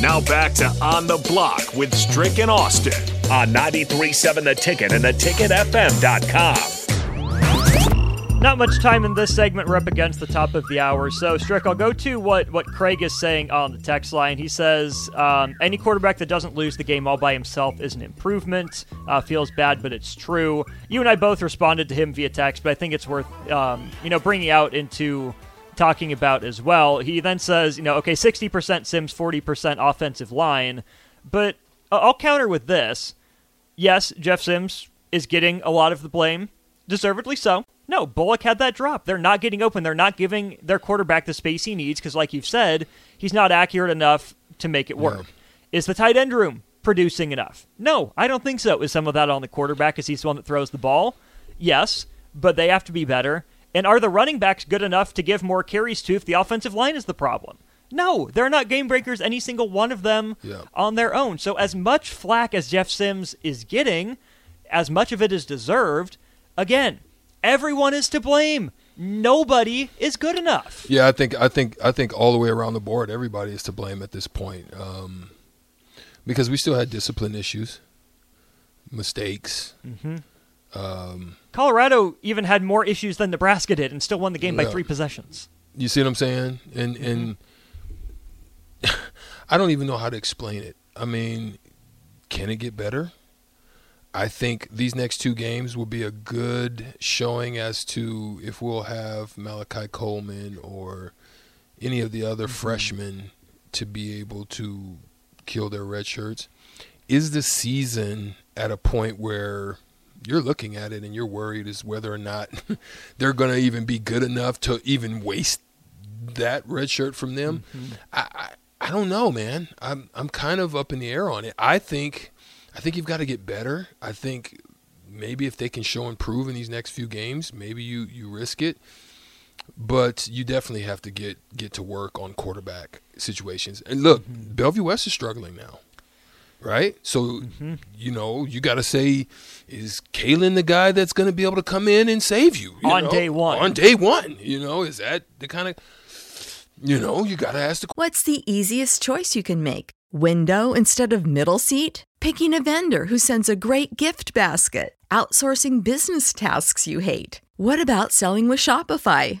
Now back to On the Block with Strick and Austin on 93.7 The Ticket and theticketfm.com. Not much time in this segment. We're up against the top of the hour. So, Strick, I'll go to what, what Craig is saying on the text line. He says, um, any quarterback that doesn't lose the game all by himself is an improvement. Uh, feels bad, but it's true. You and I both responded to him via text, but I think it's worth, um, you know, bringing out into talking about as well. He then says, you know, okay, 60% Sims, 40% offensive line. But I'll counter with this. Yes, Jeff Sims is getting a lot of the blame, deservedly so. No, Bullock had that drop. They're not getting open. They're not giving their quarterback the space he needs because, like you've said, he's not accurate enough to make it work. Yeah. Is the tight end room producing enough? No, I don't think so. Is some of that on the quarterback because he's the one that throws the ball? Yes, but they have to be better. And are the running backs good enough to give more carries to if the offensive line is the problem? No, they're not game breakers, any single one of them yeah. on their own. So, as much flack as Jeff Sims is getting, as much of it is deserved, again, everyone is to blame. Nobody is good enough. Yeah, I think I think I think all the way around the board, everybody is to blame at this point, um, because we still had discipline issues, mistakes. Mm-hmm. Um, Colorado even had more issues than Nebraska did and still won the game yeah. by three possessions. You see what I'm saying? And mm-hmm. and I don't even know how to explain it. I mean, can it get better? I think these next two games will be a good showing as to if we'll have Malachi Coleman or any of the other mm-hmm. freshmen to be able to kill their red shirts. Is the season at a point where you're looking at it and you're worried as whether or not they're going to even be good enough to even waste that red shirt from them. Mm-hmm. I, I, I don't know, man. I'm I'm kind of up in the air on it. I think I think you've got to get better. I think maybe if they can show improve in these next few games, maybe you you risk it. But you definitely have to get get to work on quarterback situations. And look, mm-hmm. Bellevue West is struggling now right? So, mm-hmm. you know, you got to say, is Kaelin the guy that's going to be able to come in and save you, you on know? day one? On day one, you know, is that the kind of, you know, you got to ask the. What's the easiest choice you can make? Window instead of middle seat? Picking a vendor who sends a great gift basket? Outsourcing business tasks you hate? What about selling with Shopify?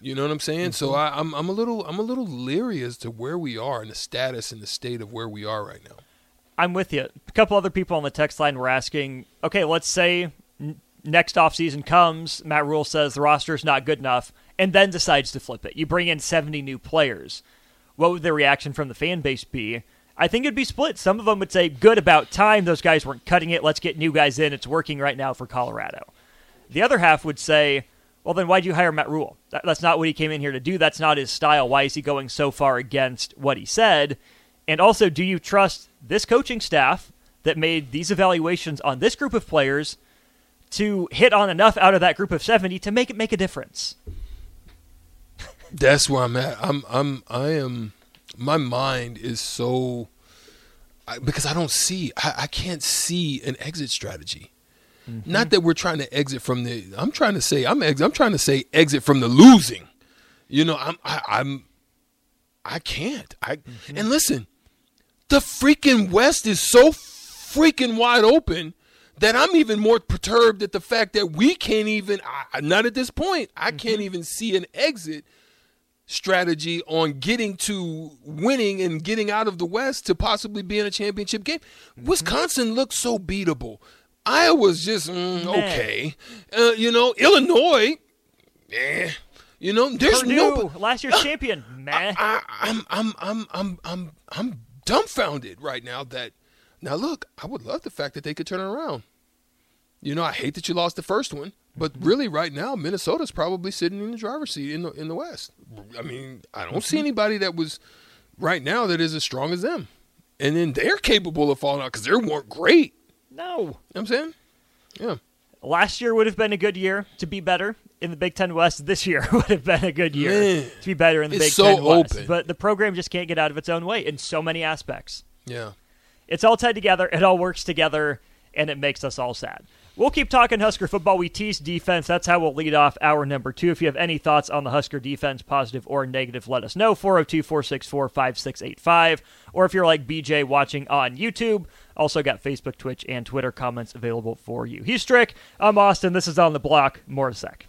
You know what I'm saying? So mm-hmm. I, I'm I'm a little I'm a little leery as to where we are and the status and the state of where we are right now. I'm with you. A couple other people on the text line were asking, okay, let's say n- next offseason comes, Matt Rhule says the roster is not good enough, and then decides to flip it. You bring in 70 new players. What would the reaction from the fan base be? I think it'd be split. Some of them would say, good about time. Those guys weren't cutting it. Let's get new guys in. It's working right now for Colorado. The other half would say, well, then why'd you hire Matt Rhule? That, that's not what he came in here to do. That's not his style. Why is he going so far against what he said? And also, do you trust this coaching staff that made these evaluations on this group of players to hit on enough out of that group of 70 to make it make a difference? That's where I'm at. I'm I'm I am my mind is so I, because I don't see I, I can't see an exit strategy. Mm-hmm. Not that we're trying to exit from the. I'm trying to say I'm ex, I'm trying to say exit from the losing. You know, I'm I, I'm I can't. I mm-hmm. and listen, the freaking West is so freaking wide open that I'm even more perturbed at the fact that we can't even. I, not at this point. I mm-hmm. can't even see an exit strategy on getting to winning and getting out of the West to possibly be in a championship game. Mm-hmm. Wisconsin looks so beatable. Iowa's just mm, okay. Uh, you know, Illinois, eh. You know, there's Purdue, no last year's champion. Man, I, am I'm, I'm, I'm, I'm, I'm dumbfounded right now. That now look, I would love the fact that they could turn it around. You know, I hate that you lost the first one, but mm-hmm. really, right now, Minnesota's probably sitting in the driver's seat in the in the West. I mean, I don't see mm-hmm. anybody that was right now that is as strong as them, and then they're capable of falling out because they weren't great. No. You know I'm saying? Yeah. Last year would have been a good year to be better in the Big Ten West. This year would have been a good year Man, to be better in the Big so Ten West. Open. But the program just can't get out of its own way in so many aspects. Yeah. It's all tied together. It all works together, and it makes us all sad. We'll keep talking Husker football. We tease defense. That's how we'll lead off hour number two. If you have any thoughts on the Husker defense, positive or negative, let us know. 402 464 5685. Or if you're like BJ watching on YouTube, also got Facebook, Twitch, and Twitter comments available for you. He's Strick. I'm Austin. This is On the Block. More to sec.